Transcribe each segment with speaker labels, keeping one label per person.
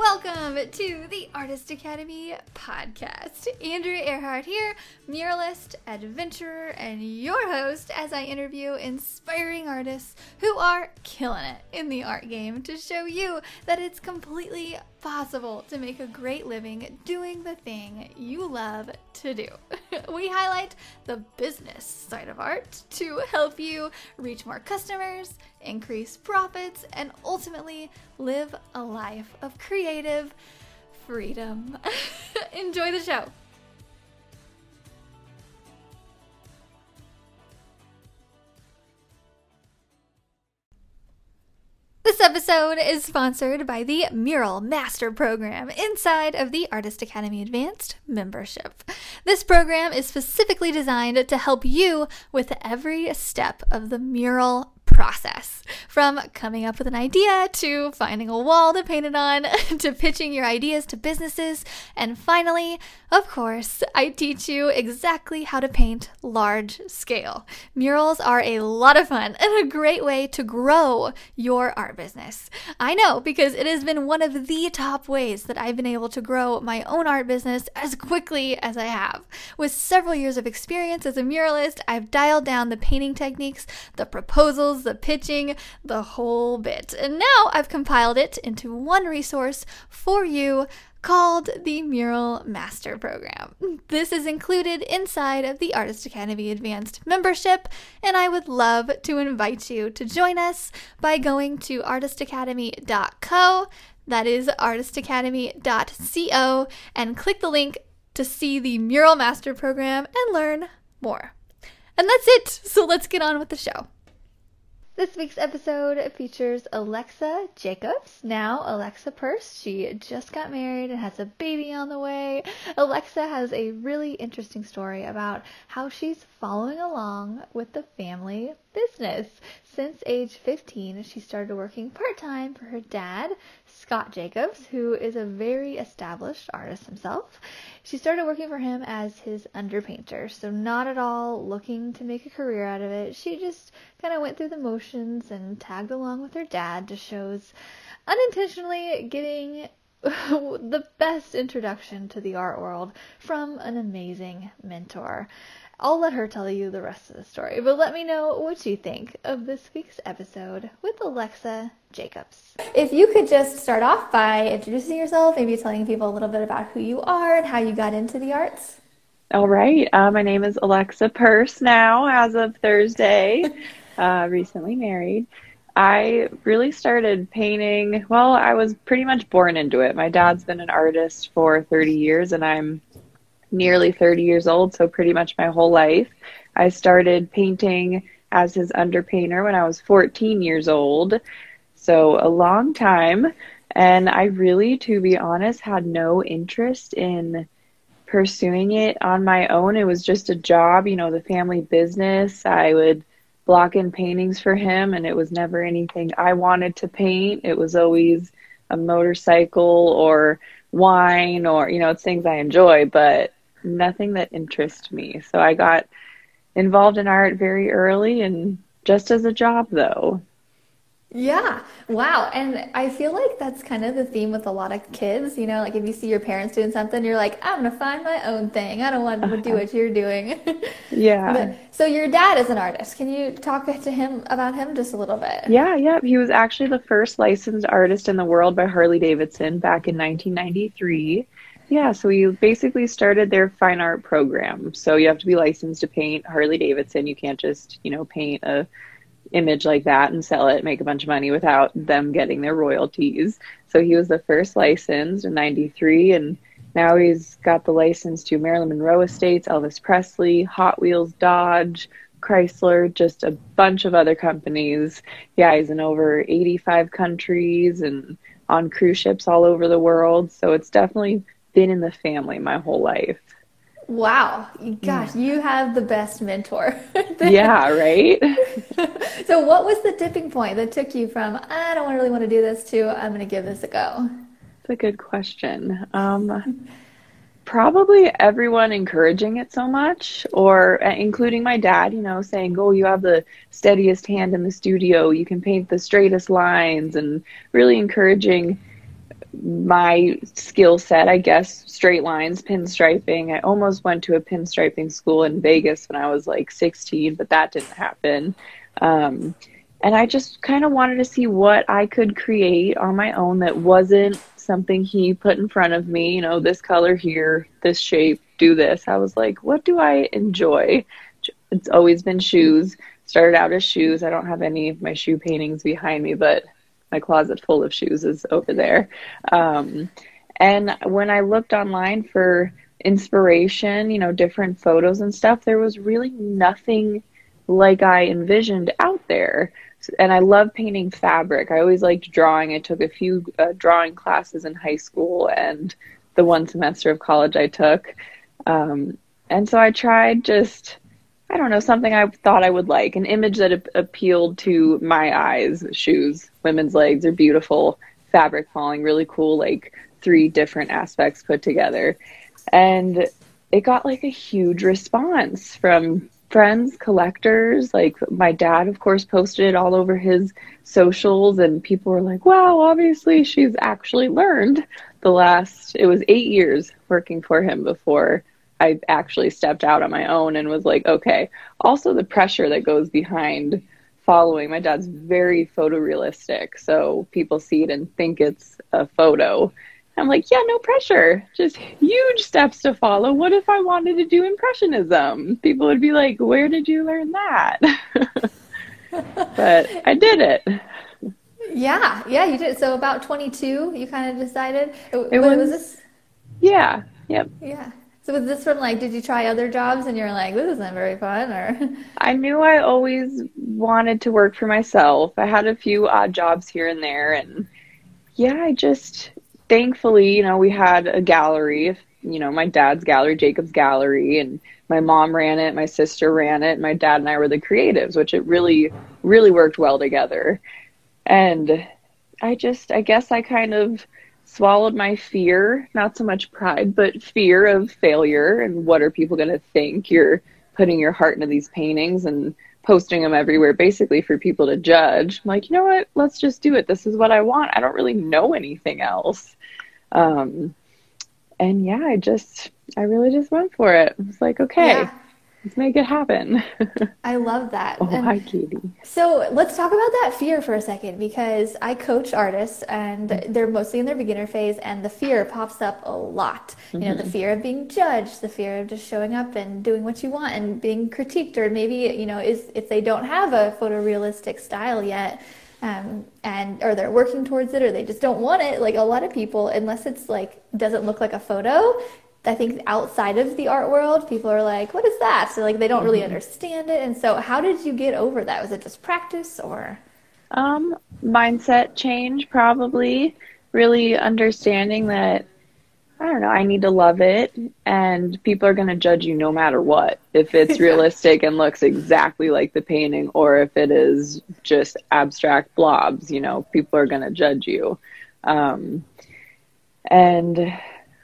Speaker 1: Welcome to the Artist Academy podcast. Andrea Earhart here, muralist, adventurer, and your host as I interview inspiring artists who are killing it in the art game to show you that it's completely possible to make a great living doing the thing you love to do. we highlight the business side of art to help you reach more customers, increase profits, and ultimately live a life of creative freedom. Enjoy the show. This episode is sponsored by the Mural Master Program inside of the Artist Academy Advanced membership. This program is specifically designed to help you with every step of the mural process from coming up with an idea to finding a wall to paint it on to pitching your ideas to businesses. And finally, of course, I teach you exactly how to paint large scale. Murals are a lot of fun and a great way to grow your art business. I know because it has been one of the top ways that I've been able to grow my own art business as quickly as I have. With several years of experience as a muralist, I've dialed down the painting techniques, the proposals, the pitching, the whole bit. And now I've compiled it into one resource for you called the Mural Master Program. This is included inside of the Artist Academy Advanced membership, and I would love to invite you to join us by going to artistacademy.co. That is artistacademy.co, and click the link to see the Mural Master Program and learn more. And that's it. So let's get on with the show. This week's episode features Alexa Jacobs, now Alexa Perce. She just got married and has a baby on the way. Alexa has a really interesting story about how she's following along with the family business. Since age 15, she started working part time for her dad, Scott Jacobs, who is a very established artist himself. She started working for him as his underpainter, so not at all looking to make a career out of it. She just kind of went through the motions and tagged along with her dad to shows, unintentionally getting the best introduction to the art world from an amazing mentor. I'll let her tell you the rest of the story, but let me know what you think of this week's episode with Alexa Jacobs. If you could just start off by introducing yourself, maybe telling people a little bit about who you are and how you got into the arts.
Speaker 2: All right. Uh, my name is Alexa Perce now, as of Thursday, uh, recently married. I really started painting, well, I was pretty much born into it. My dad's been an artist for 30 years, and I'm nearly 30 years old, so pretty much my whole life. I started painting as his underpainter when I was 14 years old, so a long time. And I really, to be honest, had no interest in pursuing it on my own. It was just a job, you know, the family business. I would block in paintings for him, and it was never anything I wanted to paint. It was always a motorcycle or wine or, you know, it's things I enjoy, but nothing that interests me. So I got involved in art very early and just as a job though.
Speaker 1: Yeah. Wow. And I feel like that's kind of the theme with a lot of kids. You know, like if you see your parents doing something, you're like, I'm going to find my own thing. I don't want to do what you're doing.
Speaker 2: Yeah.
Speaker 1: but, so your dad is an artist. Can you talk to him about him just a little bit?
Speaker 2: Yeah. Yeah. He was actually the first licensed artist in the world by Harley Davidson back in 1993. Yeah, so we basically started their fine art program. So you have to be licensed to paint Harley Davidson. You can't just, you know, paint a image like that and sell it, make a bunch of money without them getting their royalties. So he was the first licensed in 93 and now he's got the license to Marilyn Monroe Estates, Elvis Presley, Hot Wheels, Dodge, Chrysler, just a bunch of other companies. Yeah, he's in over 85 countries and on cruise ships all over the world. So it's definitely been in the family my whole life.
Speaker 1: Wow. Gosh, you have the best mentor.
Speaker 2: yeah, right?
Speaker 1: so, what was the tipping point that took you from, I don't really want to do this to, I'm going to give this a go?
Speaker 2: That's a good question. Um, probably everyone encouraging it so much, or uh, including my dad, you know, saying, Oh, you have the steadiest hand in the studio, you can paint the straightest lines, and really encouraging my skill set, I guess, straight lines, pinstriping. I almost went to a pinstriping school in Vegas when I was like 16, but that didn't happen. Um, and I just kind of wanted to see what I could create on my own that wasn't something he put in front of me, you know, this color here, this shape, do this. I was like, what do I enjoy? It's always been shoes. Started out as shoes. I don't have any of my shoe paintings behind me, but my closet full of shoes is over there. Um, and when I looked online for inspiration, you know, different photos and stuff, there was really nothing like I envisioned out there. And I love painting fabric. I always liked drawing. I took a few uh, drawing classes in high school and the one semester of college I took. Um, and so I tried just I don't know, something I thought I would like, an image that appealed to my eyes. Shoes, women's legs are beautiful, fabric falling, really cool, like three different aspects put together. And it got like a huge response from friends, collectors. Like my dad, of course, posted it all over his socials, and people were like, wow, obviously she's actually learned the last, it was eight years working for him before I actually stepped out on my own and was like, okay. Also, the pressure that goes behind following. My dad's very photorealistic, so people see it and think it's a photo. I'm like, yeah, no pressure. Just huge steps to follow. What if I wanted to do impressionism? People would be like, where did you learn that? but I did it.
Speaker 1: Yeah, yeah, you did. So about 22, you kind of decided.
Speaker 2: It was, was this? Yeah. Yep.
Speaker 1: Yeah. So was this from like, did you try other jobs and you're like, this isn't very fun, or?
Speaker 2: I knew I always wanted to work for myself. I had a few odd jobs here and there, and yeah, I just thankfully, you know, we had a gallery. You know, my dad's gallery, Jacobs Gallery, and my mom ran it, my sister ran it, my dad and I were the creatives, which it really, really worked well together. And I just, I guess I kind of swallowed my fear, not so much pride, but fear of failure and what are people going to think. You're putting your heart into these paintings and posting them everywhere basically for people to judge. I'm like, you know what? Let's just do it. This is what I want. I don't really know anything else. Um, and yeah, I just, I really just went for it. I was like, okay. Yeah let's make it happen.
Speaker 1: I love that.
Speaker 2: Oh, and hi, Katie.
Speaker 1: So let's talk about that fear for a second because I coach artists and they're mostly in their beginner phase, and the fear pops up a lot. Mm-hmm. You know, the mm-hmm. fear of being judged, the fear of just showing up and doing what you want and being critiqued, or maybe you know, is if they don't have a photorealistic style yet. Um, and or they're working towards it or they just don't want it like a lot of people unless it's like doesn't look like a photo I think outside of the art world, people are like, "What is that?" So like they don't really mm-hmm. understand it. And so, how did you get over that? Was it just practice or?
Speaker 2: Um, mindset change, probably. Really understanding that I don't know. I need to love it, and people are going to judge you no matter what. If it's realistic and looks exactly like the painting, or if it is just abstract blobs, you know, people are going to judge you. Um, and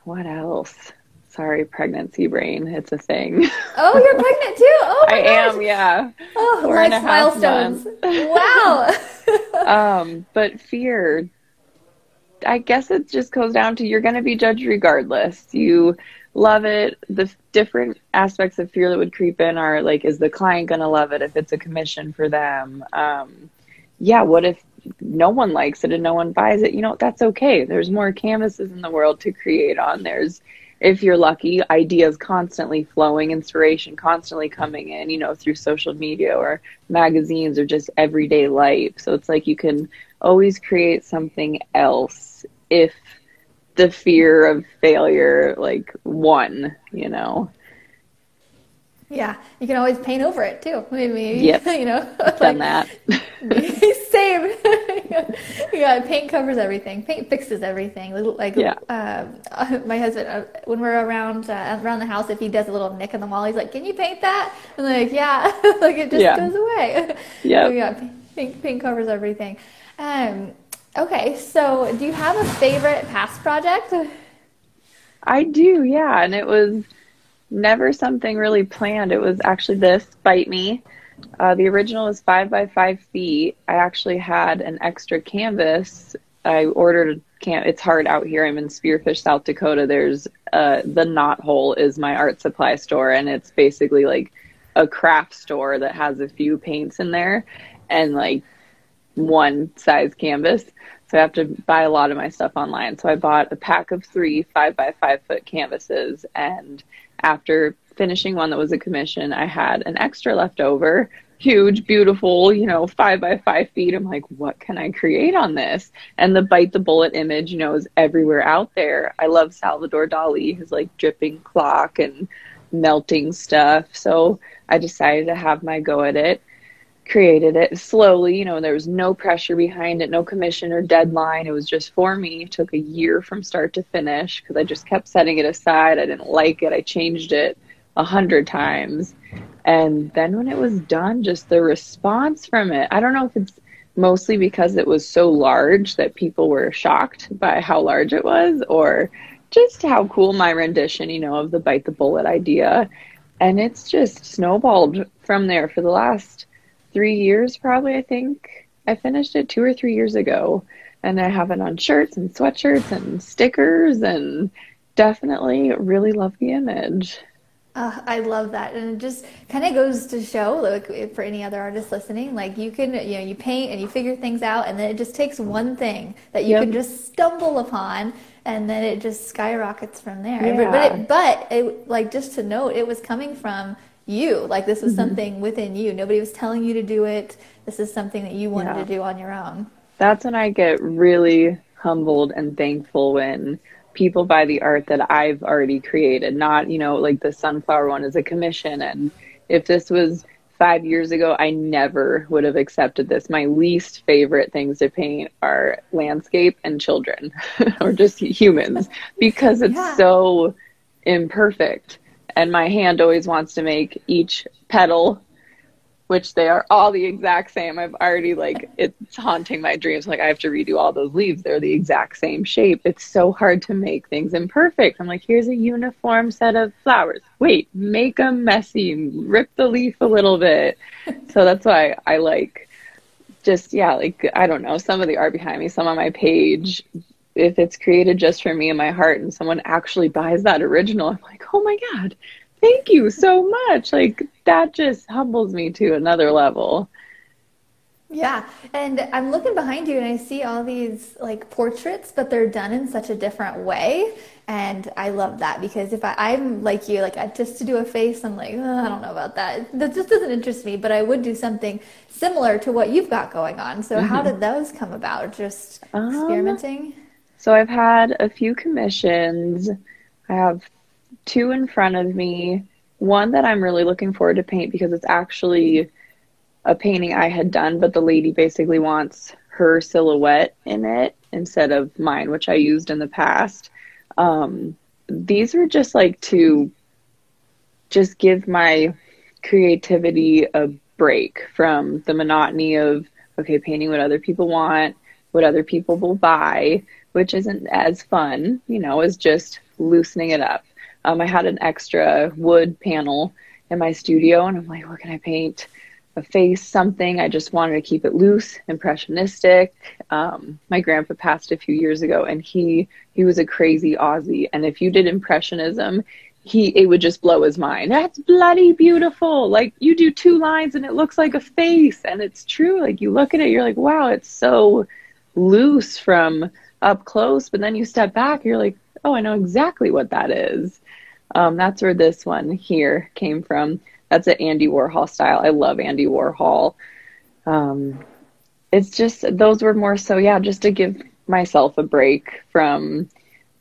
Speaker 2: what else? Sorry, pregnancy brain. It's a thing.
Speaker 1: Oh, you're pregnant too. Oh I
Speaker 2: gosh. am. Yeah.
Speaker 1: Oh, Four life milestones. wow.
Speaker 2: um, but fear. I guess it just goes down to you're going to be judged regardless. You love it. The different aspects of fear that would creep in are like, is the client going to love it if it's a commission for them? Um, yeah. What if no one likes it and no one buys it? You know, that's okay. There's more canvases in the world to create on. There's if you're lucky, ideas constantly flowing, inspiration constantly coming in, you know, through social media or magazines or just everyday life. So it's like you can always create something else if the fear of failure like won, you know.
Speaker 1: Yeah, you can always paint over it too. Maybe
Speaker 2: yep.
Speaker 1: you know,
Speaker 2: like, done that.
Speaker 1: same. yeah, paint covers everything. Paint fixes everything. Like yeah. uh, my husband, uh, when we're around uh, around the house, if he does a little nick in the wall, he's like, "Can you paint that?" I'm like, "Yeah." like it just yeah. goes away.
Speaker 2: Yeah.
Speaker 1: So, yeah, paint, paint covers everything. Um, okay, so do you have a favorite past project?
Speaker 2: I do, yeah, and it was never something really planned. It was actually this Bite Me. Uh, the original was five by five feet. I actually had an extra canvas I ordered a can't it's hard out here. I'm in Spearfish, South Dakota. There's uh the Knot Hole is my art supply store and it's basically like a craft store that has a few paints in there and like one size canvas. So I have to buy a lot of my stuff online. So I bought a pack of three five by five foot canvases and after finishing one that was a commission, I had an extra left over huge, beautiful, you know, five by five feet. I'm like, what can I create on this? And the bite the bullet image, you know, is everywhere out there. I love Salvador Dali, his like dripping clock and melting stuff. So I decided to have my go at it. Created it slowly, you know, there was no pressure behind it, no commission or deadline. It was just for me. It took a year from start to finish because I just kept setting it aside. I didn't like it. I changed it a hundred times and then when it was done, just the response from it, I don't know if it's mostly because it was so large that people were shocked by how large it was or just how cool my rendition, you know, of the bite the bullet idea. And it's just snowballed from there for the last three years, probably, I think. I finished it two or three years ago. And I have it on shirts and sweatshirts and stickers and definitely really love the image.
Speaker 1: Uh, I love that, and it just kind of goes to show, like for any other artist listening, like you can, you know, you paint and you figure things out, and then it just takes one thing that you yep. can just stumble upon, and then it just skyrockets from there. Yeah. But, it, but it, like just to note, it was coming from you. Like this was mm-hmm. something within you. Nobody was telling you to do it. This is something that you wanted yeah. to do on your own.
Speaker 2: That's when I get really humbled and thankful when people buy the art that I've already created, not, you know, like the sunflower one is a commission. And if this was five years ago, I never would have accepted this. My least favorite things to paint are landscape and children or just humans because it's yeah. so imperfect. And my hand always wants to make each petal which they are all the exact same. I've already like it's haunting my dreams. Like I have to redo all those leaves. They're the exact same shape. It's so hard to make things imperfect. I'm like, here's a uniform set of flowers. Wait, make them messy. Rip the leaf a little bit. so that's why I like just yeah, like I don't know, some of the art behind me, some on my page. If it's created just for me and my heart and someone actually buys that original, I'm like, oh my God, thank you so much. Like that just humbles me to another level.
Speaker 1: Yeah, and I'm looking behind you and I see all these like portraits, but they're done in such a different way. And I love that because if I, am like you, like I, just to do a face, I'm like, oh, I don't know about that. That just doesn't interest me, but I would do something similar to what you've got going on. So, mm-hmm. how did those come about? Just um, experimenting?
Speaker 2: So, I've had a few commissions. I have two in front of me. One that I'm really looking forward to paint because it's actually a painting I had done, but the lady basically wants her silhouette in it instead of mine, which I used in the past. Um, these were just like to just give my creativity a break from the monotony of okay painting what other people want what other people will buy which isn't as fun you know as just loosening it up um, I had an extra wood panel in my studio, and I'm like, what can I paint? A face, something. I just wanted to keep it loose, impressionistic. Um, my grandpa passed a few years ago, and he he was a crazy Aussie. And if you did impressionism, he it would just blow his mind. That's bloody beautiful. Like you do two lines and it looks like a face, and it's true. Like you look at it, you're like, wow, it's so loose from up close, but then you step back, you're like, oh, I know exactly what that is. Um, that's where this one here came from. That's an Andy Warhol style. I love Andy Warhol. Um, it's just those were more so yeah, just to give myself a break from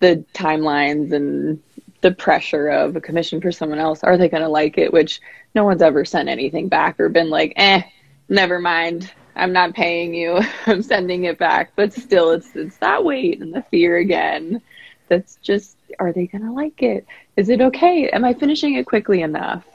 Speaker 2: the timelines and the pressure of a commission for someone else. Are they going to like it? Which no one's ever sent anything back or been like, eh, never mind. I'm not paying you. I'm sending it back. But still, it's it's that weight and the fear again. That's just, are they going to like it? Is it okay? Am I finishing it quickly enough?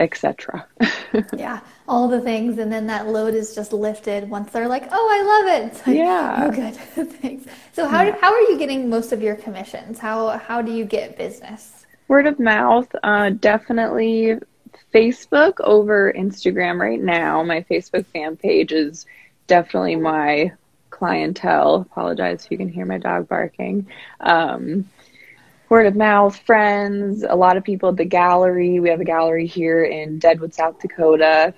Speaker 2: Etc.
Speaker 1: yeah, all the things, and then that load is just lifted once they're like, "Oh, I love it." Like,
Speaker 2: yeah.
Speaker 1: Oh, good. Thanks. So, how yeah. do, how are you getting most of your commissions? How how do you get business?
Speaker 2: Word of mouth, uh, definitely Facebook over Instagram right now. My Facebook fan page is definitely my clientele. Apologize if you can hear my dog barking. Um, word of mouth, friends, a lot of people at the gallery. We have a gallery here in Deadwood, South Dakota,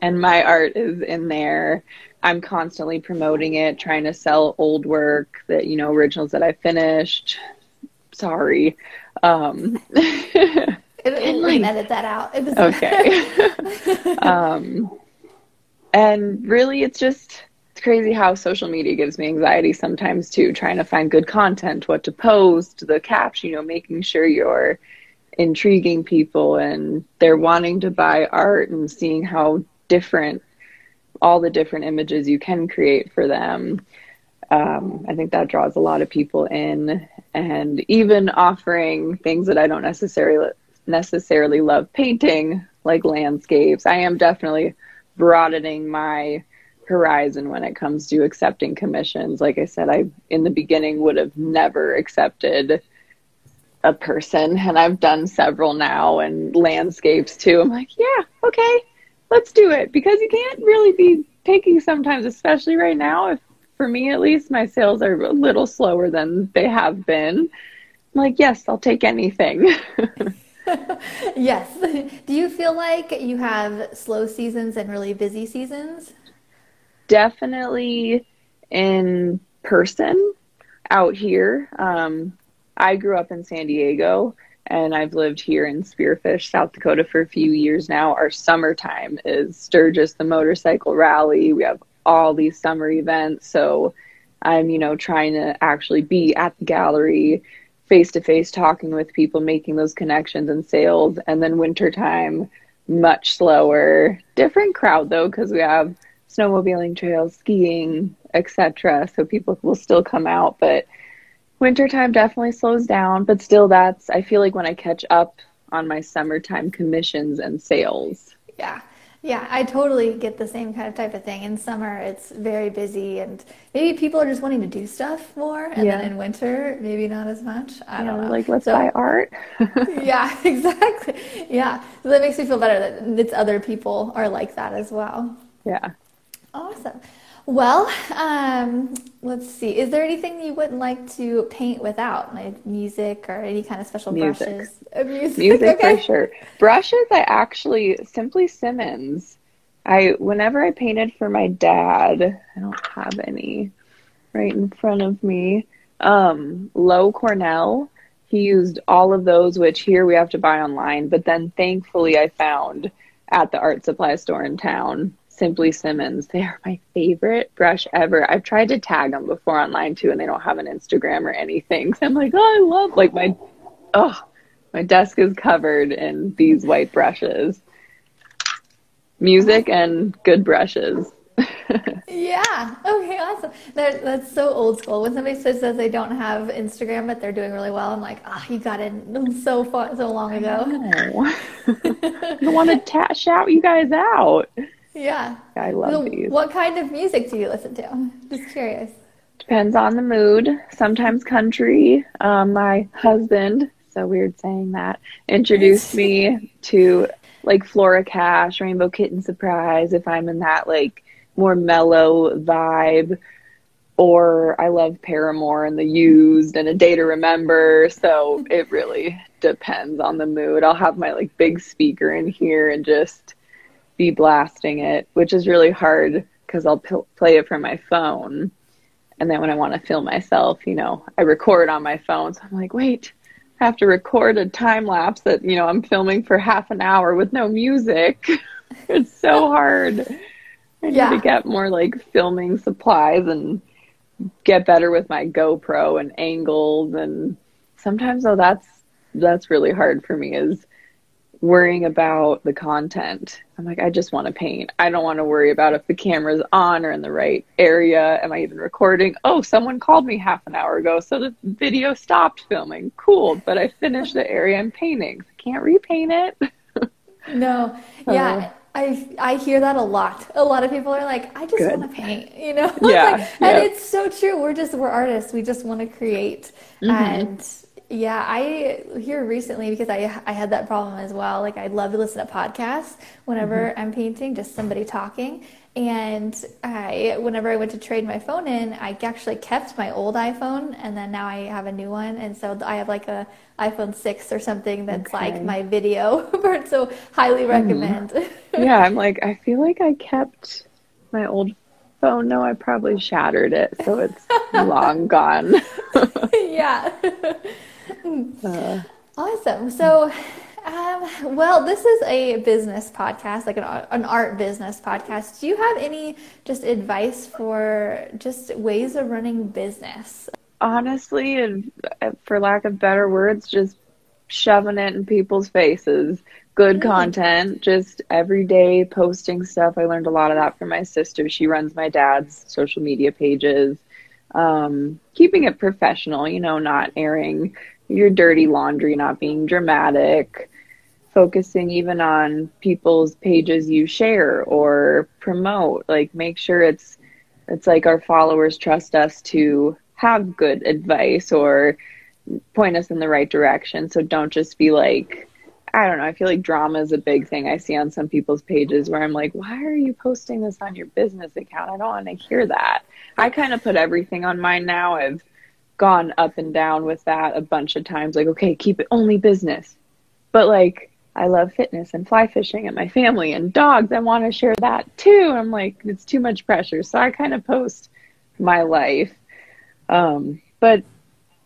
Speaker 2: and my art is in there. I'm constantly promoting it, trying to sell old work that, you know, originals that I finished. Sorry. Um,
Speaker 1: it, it, like, edit that out.
Speaker 2: okay. um, and really, it's just it's crazy how social media gives me anxiety sometimes too, trying to find good content, what to post, the caption, you know, making sure you're intriguing people and they're wanting to buy art and seeing how different all the different images you can create for them. Um, I think that draws a lot of people in, and even offering things that I don't necessarily necessarily love painting, like landscapes. I am definitely broadening my horizon when it comes to accepting commissions. Like I said, I in the beginning would have never accepted a person and I've done several now and landscapes too. I'm like, yeah, okay, let's do it because you can't really be taking sometimes, especially right now. If for me at least, my sales are a little slower than they have been. I'm like, yes, I'll take anything.
Speaker 1: yes. Do you feel like you have slow seasons and really busy seasons?
Speaker 2: Definitely in person out here. Um, I grew up in San Diego and I've lived here in Spearfish, South Dakota for a few years now. Our summertime is Sturgis, the motorcycle rally. We have all these summer events. So I'm, you know, trying to actually be at the gallery face to face talking with people, making those connections and sales. And then wintertime, much slower. Different crowd though, because we have snowmobiling trails, skiing, etc. So people will still come out, but wintertime definitely slows down. But still, that's I feel like when I catch up on my summertime commissions and sales.
Speaker 1: Yeah. Yeah, I totally get the same kind of type of thing. In summer, it's very busy, and maybe people are just wanting to do stuff more. And yeah. then in winter, maybe not as much. I yeah, don't know.
Speaker 2: Like, let's so, buy art.
Speaker 1: yeah, exactly. Yeah, so that makes me feel better that it's other people are like that as well.
Speaker 2: Yeah.
Speaker 1: Awesome. Well, um, let's see. Is there anything you wouldn't like to paint without, like music or any kind of special music. brushes?
Speaker 2: Uh, music, music okay. for sure. Brushes, I actually Simply Simmons. I whenever I painted for my dad, I don't have any right in front of me. Um, Loew-Cornell. He used all of those, which here we have to buy online. But then thankfully, I found at the art supply store in town Simply Simmons. They are my favorite brush ever. I've tried to tag them before online too, and they don't have an Instagram or anything. So I'm like, oh, I love like my, oh, my desk is covered in these white brushes. Music and good brushes.
Speaker 1: yeah. Okay. Awesome. That, that's so old school. When somebody says that they don't have Instagram but they're doing really well, I'm like, ah, oh, you got it so far, so long ago.
Speaker 2: I don't want to ta- shout you guys out.
Speaker 1: Yeah.
Speaker 2: I love so these.
Speaker 1: What kind of music do you listen to? Just curious.
Speaker 2: Depends on the mood. Sometimes country. Um, my husband, so weird saying that, introduced me to like Flora Cash, Rainbow Kitten Surprise, if I'm in that like more mellow vibe. Or I love Paramore and the Used and A Day to Remember. So it really depends on the mood. I'll have my like big speaker in here and just be blasting it, which is really hard because I'll p- play it from my phone. And then when I want to film myself, you know, I record on my phone. So I'm like, wait, I have to record a time lapse that, you know, I'm filming for half an hour with no music. it's so hard. I need yeah. to get more like filming supplies and get better with my GoPro and angles and sometimes though that's that's really hard for me is worrying about the content. I'm like, I just want to paint. I don't want to worry about if the camera's on or in the right area. Am I even recording? Oh, someone called me half an hour ago, so the video stopped filming. Cool, but I finished the area I'm painting. I can't repaint it.
Speaker 1: no, yeah. I I hear that a lot. A lot of people are like, I just want to paint, you know?
Speaker 2: Yeah,
Speaker 1: like, and it's so true. We're just we're artists. We just want to create, mm-hmm. and Yeah, I here recently because I I had that problem as well. Like I love to listen to podcasts whenever mm-hmm. I'm painting, just somebody talking. And I, whenever I went to trade my phone in, I actually kept my old iPhone, and then now I have a new one, and so I have like a iPhone six or something that's okay. like my video. so highly hmm. recommend. Mm.
Speaker 2: yeah, I'm like I feel like I kept my old phone. No, I probably shattered it, so it's long gone.
Speaker 1: yeah. Uh, awesome. So um, well, this is a business podcast, like an, an art business podcast. Do you have any just advice for just ways of running business?
Speaker 2: Honestly, and uh, for lack of better words, just shoving it in people's faces. Good mm-hmm. content, just everyday posting stuff. I learned a lot of that from my sister. She runs my dad's social media pages. Um, keeping it professional, you know, not airing your dirty laundry, not being dramatic focusing even on people's pages you share or promote like make sure it's it's like our followers trust us to have good advice or point us in the right direction so don't just be like I don't know. I feel like drama is a big thing I see on some people's pages where I'm like, why are you posting this on your business account? I don't want to hear that. I kind of put everything on mine now. I've gone up and down with that a bunch of times. Like, okay, keep it only business. But like, I love fitness and fly fishing and my family and dogs. I want to share that too. I'm like, it's too much pressure. So I kind of post my life. Um, but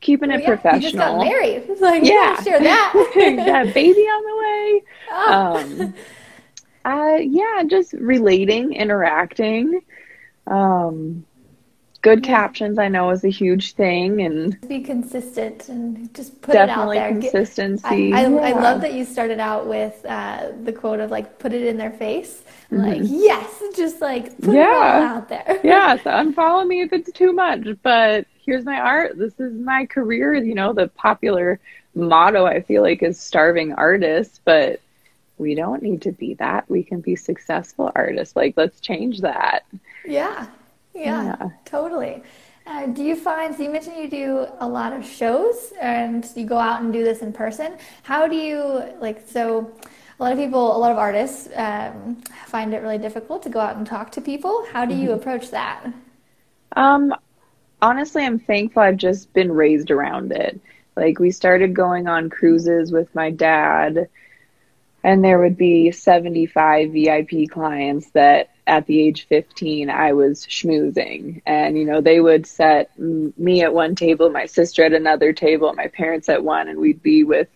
Speaker 2: keeping it yeah, professional. You just
Speaker 1: got married. Like, yeah. share that.
Speaker 2: yeah, baby on the way. Oh. Um, uh, yeah, just relating, interacting. Um, good yeah. captions i know is a huge thing and
Speaker 1: be consistent and just put
Speaker 2: definitely
Speaker 1: it out
Speaker 2: there. Consistency.
Speaker 1: I, I, yeah. I, love that you started out with uh, the quote of like put it in their face. Mm-hmm. like yes just like put yeah. it all out there.
Speaker 2: Yeah so unfollow me if it's too much but here's my art. This is my career you know the popular motto i feel like is starving artists but we don't need to be that. We can be successful artists. Like let's change that.
Speaker 1: Yeah yeah, yeah. totally. Uh, do you find, so you mentioned you do a lot of shows and you go out and do this in person. How do you, like, so a lot of people, a lot of artists um, find it really difficult to go out and talk to people. How do you mm-hmm. approach that?
Speaker 2: Um, honestly, I'm thankful I've just been raised around it. Like, we started going on cruises with my dad, and there would be 75 VIP clients that at the age 15 i was schmoozing. And you know they would set me at one table my sister at another table my parents at one and we'd be with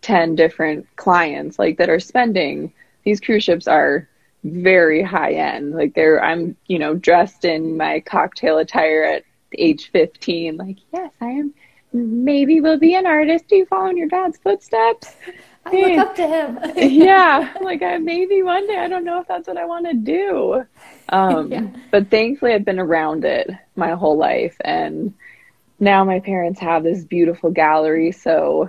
Speaker 2: 10 different clients like that are spending these cruise ships are very high end. Like they're i'm you know dressed in my cocktail attire at age 15 like yes i am. Maybe will be an artist. Do you follow in your dad's footsteps
Speaker 1: I look up to him.
Speaker 2: yeah, like I maybe one day I don't know if that's what I want to do. Um, yeah. But thankfully, I've been around it my whole life, and now my parents have this beautiful gallery. So,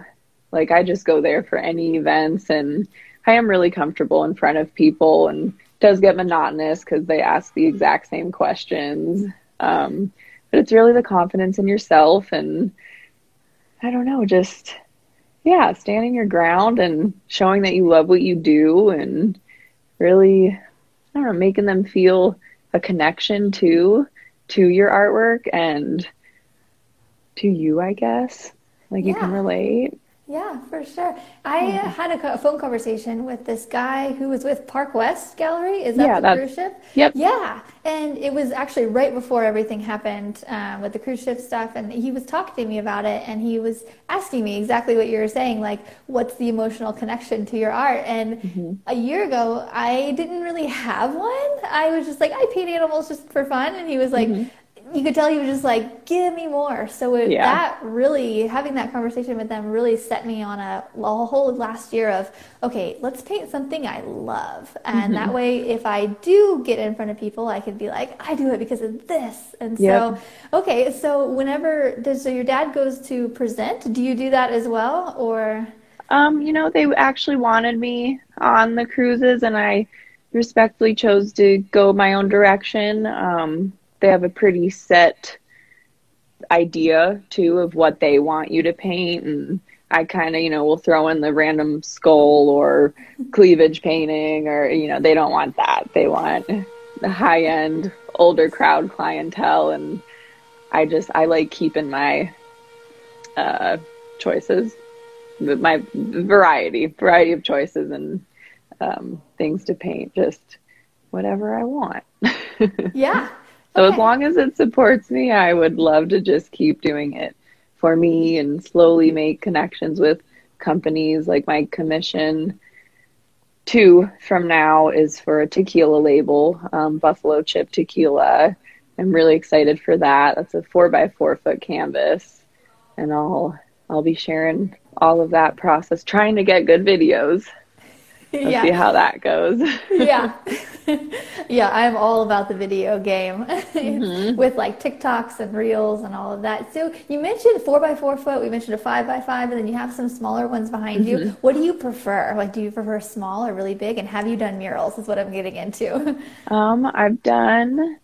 Speaker 2: like, I just go there for any events, and I am really comfortable in front of people. And does get monotonous because they ask the exact same questions. Um, but it's really the confidence in yourself, and I don't know, just yeah, standing your ground and showing that you love what you do and really, I don't know, making them feel a connection to to your artwork and to you, I guess. Like yeah. you can relate.
Speaker 1: Yeah, for sure. I yeah. had a phone conversation with this guy who was with Park West Gallery. Is that yeah, the cruise ship?
Speaker 2: Yep.
Speaker 1: Yeah, and it was actually right before everything happened um, with the cruise ship stuff, and he was talking to me about it, and he was asking me exactly what you were saying, like what's the emotional connection to your art? And mm-hmm. a year ago, I didn't really have one. I was just like, I paint animals just for fun, and he was like. Mm-hmm you could tell he was just like, give me more. So it, yeah. that really, having that conversation with them really set me on a, a whole last year of, okay, let's paint something I love. And mm-hmm. that way, if I do get in front of people, I can be like, I do it because of this. And yep. so, okay, so whenever, does, so your dad goes to present, do you do that as well? Or?
Speaker 2: Um, you know, they actually wanted me on the cruises and I respectfully chose to go my own direction. Um, they have a pretty set idea too of what they want you to paint and I kind of, you know, will throw in the random skull or cleavage painting or, you know, they don't want that. They want the high end, older crowd clientele. And I just, I like keeping my uh, choices, my variety, variety of choices and um, things to paint, just whatever I want.
Speaker 1: Yeah.
Speaker 2: So as long as it supports me, I would love to just keep doing it for me and slowly make connections with companies. Like my commission two from now is for a tequila label um, buffalo chip tequila. I'm really excited for that. That's a four by four foot canvas and i'll i'll be sharing all of that process trying to get good videos yeah. see how that goes.
Speaker 1: yeah. yeah, I'm all about the video game mm-hmm. with like TikToks and Reels and all of that. So you mentioned four by four foot, we mentioned a five by five, and then you have some smaller ones behind mm-hmm. you. What do you prefer? Like, do you prefer small or really big? And have you done murals? Is what I'm getting into.
Speaker 2: Um, I've done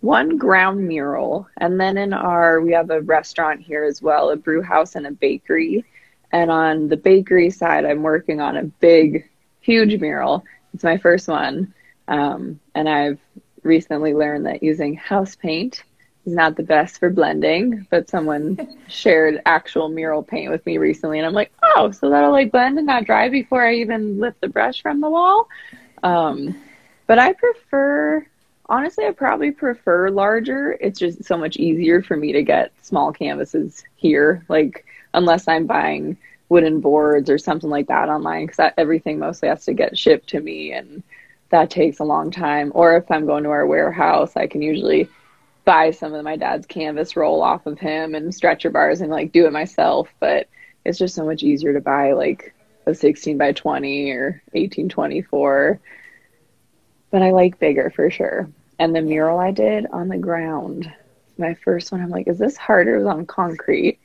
Speaker 2: one ground mural, and then in our, we have a restaurant here as well, a brew house and a bakery and on the bakery side, I'm working on a big, huge mural. It's my first one. Um, and I've recently learned that using house paint is not the best for blending, but someone shared actual mural paint with me recently. And I'm like, oh, so that'll like blend and not dry before I even lift the brush from the wall. Um, but I prefer, honestly, I probably prefer larger. It's just so much easier for me to get small canvases here. Like, unless I'm buying wooden boards or something like that online because everything mostly has to get shipped to me and that takes a long time. Or if I'm going to our warehouse, I can usually buy some of my dad's canvas roll off of him and stretcher bars and like do it myself. But it's just so much easier to buy like a 16 by 20 or 1824. But I like bigger for sure. And the mural I did on the ground, my first one, I'm like, is this harder? It was on concrete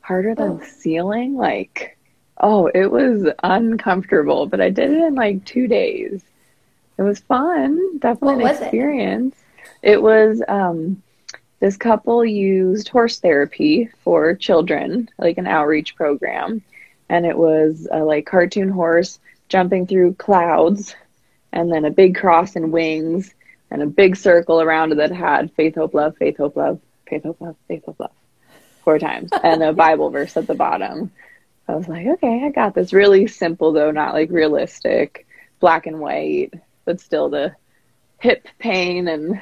Speaker 2: harder than oh. ceiling. Like, oh, it was uncomfortable, but I did it in like two days. It was fun. Definitely an experience. It? it? was um, this couple used horse therapy for children, like an outreach program, and it was a like cartoon horse jumping through clouds, and then a big cross and wings, and a big circle around it that had faith, hope, love, faith, hope, love, faith, hope, love, faith, hope, love four times and a Bible verse at the bottom. I was like, okay, I got this. Really simple though, not like realistic, black and white, but still the hip pain and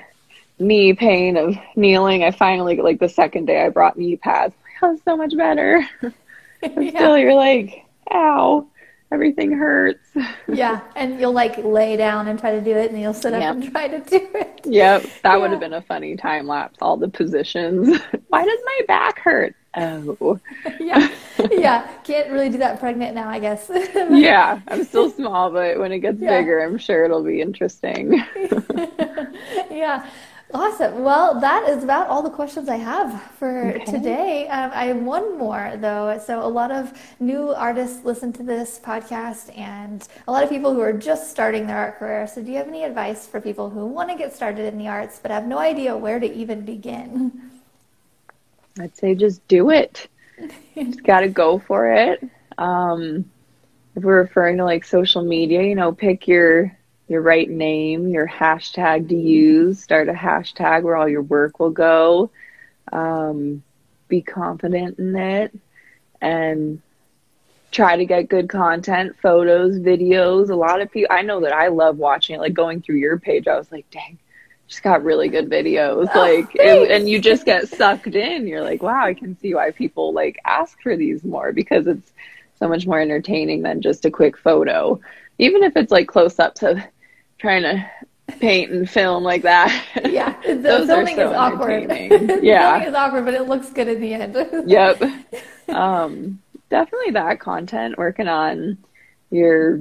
Speaker 2: knee pain of kneeling. I finally, like the second day, I brought knee pads. Like, oh, so much better. yeah. Still, you're like, ow everything hurts.
Speaker 1: yeah, and you'll like lay down and try to do it, and you'll sit up yep. and try to do it.
Speaker 2: Yep, that yeah. would have been a funny time lapse. All the positions. Why does my back hurt? Oh,
Speaker 1: yeah, yeah. Can't really do that pregnant now, I guess.
Speaker 2: yeah, I'm still small, but when it gets yeah. bigger, I'm sure it'll be interesting.
Speaker 1: yeah. Awesome. Well, that is about all the questions I have for okay. today. Um, I have one more, though. So, a lot of new artists listen to this podcast, and a lot of people who are just starting their art career. So, do you have any advice for people who want to get started in the arts but have no idea where to even begin?
Speaker 2: I'd say just do it. just got to go for it. Um, if we're referring to like social media, you know, pick your your right name, your hashtag to use. Start a hashtag where all your work will go. Um, be confident in it and try to get good content, photos, videos. A lot of people, I know that I love watching it. Like going through your page, I was like, dang, just got really good videos. Oh, like, it, and you just get sucked in. You're like, wow, I can see why people like ask for these more because it's so much more entertaining than just a quick photo. Even if it's like close up to trying to paint and film like that.
Speaker 1: Yeah, the filming so is awkward. yeah, filming is awkward, but it looks good in the end.
Speaker 2: yep. Um, definitely that content. Working on your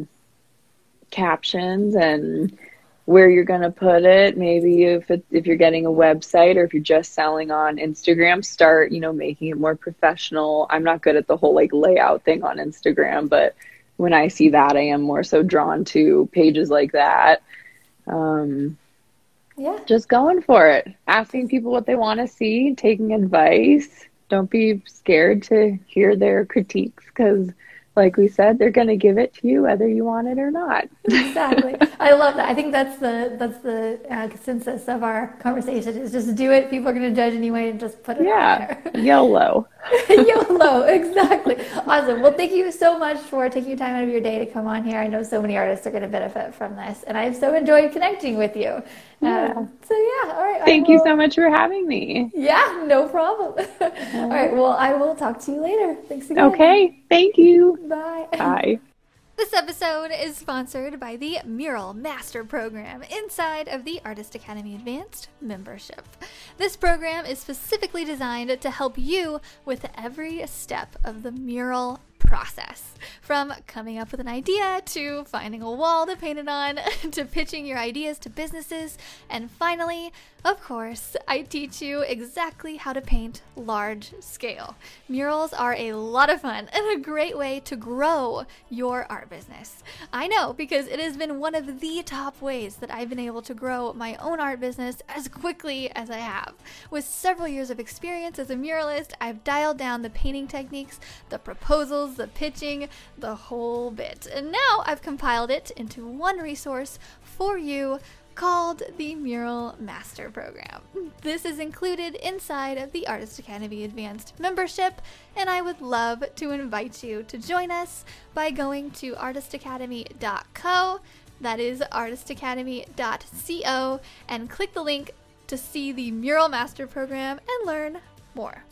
Speaker 2: captions and where you're going to put it. Maybe if it, if you're getting a website or if you're just selling on Instagram, start you know making it more professional. I'm not good at the whole like layout thing on Instagram, but when I see that, I am more so drawn to pages like that. Um,
Speaker 1: Yeah.
Speaker 2: just going for it, asking people what they want to see, taking advice. Don't be scared to hear their critiques because, like we said, they're going to give it to you whether you want it or not.
Speaker 1: exactly. I love that. I think that's the that's the uh, consensus of our conversation is just do it. People are going to judge anyway, and just put it
Speaker 2: yeah,
Speaker 1: out there.
Speaker 2: YOLO.
Speaker 1: YOLO, exactly. Awesome. Well, thank you so much for taking time out of your day to come on here. I know so many artists are going to benefit from this, and I've so enjoyed connecting with you.
Speaker 2: Yeah.
Speaker 1: Um, so yeah, all right. I
Speaker 2: Thank you so much for having me.
Speaker 1: Yeah, no problem. all right. Well, I will talk to you later. Thanks again.
Speaker 2: Okay, thank you.
Speaker 1: Bye.
Speaker 2: Bye.
Speaker 1: This episode is sponsored by the Mural Master Program inside of the Artist Academy Advanced membership. This program is specifically designed to help you with every step of the mural process. From coming up with an idea to finding a wall to paint it on to pitching your ideas to businesses, and finally, of course, I teach you exactly how to paint large scale. Murals are a lot of fun and a great way to grow your art business. I know because it has been one of the top ways that I've been able to grow my own art business as quickly as I have. With several years of experience as a muralist, I've dialed down the painting techniques, the proposals, the pitching, the whole bit. And now I've compiled it into one resource for you called the Mural Master Program. This is included inside of the Artist Academy Advanced membership, and I would love to invite you to join us by going to artistacademy.co. That is artistacademy.co, and click the link to see the Mural Master Program and learn more.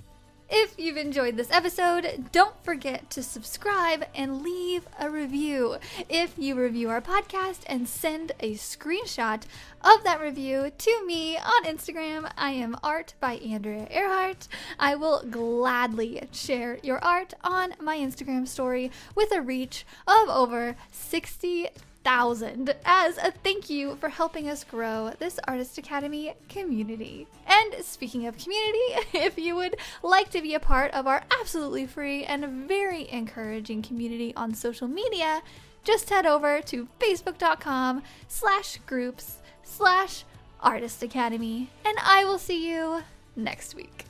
Speaker 1: If you've enjoyed this episode, don't forget to subscribe and leave a review. If you review our podcast and send a screenshot of that review to me on Instagram, I am art by Andrea Earhart. I will gladly share your art on my Instagram story with a reach of over 60 thousand as a thank you for helping us grow this Artist Academy community. And speaking of community, if you would like to be a part of our absolutely free and very encouraging community on social media, just head over to facebook.com slash groups slash artist academy and I will see you next week.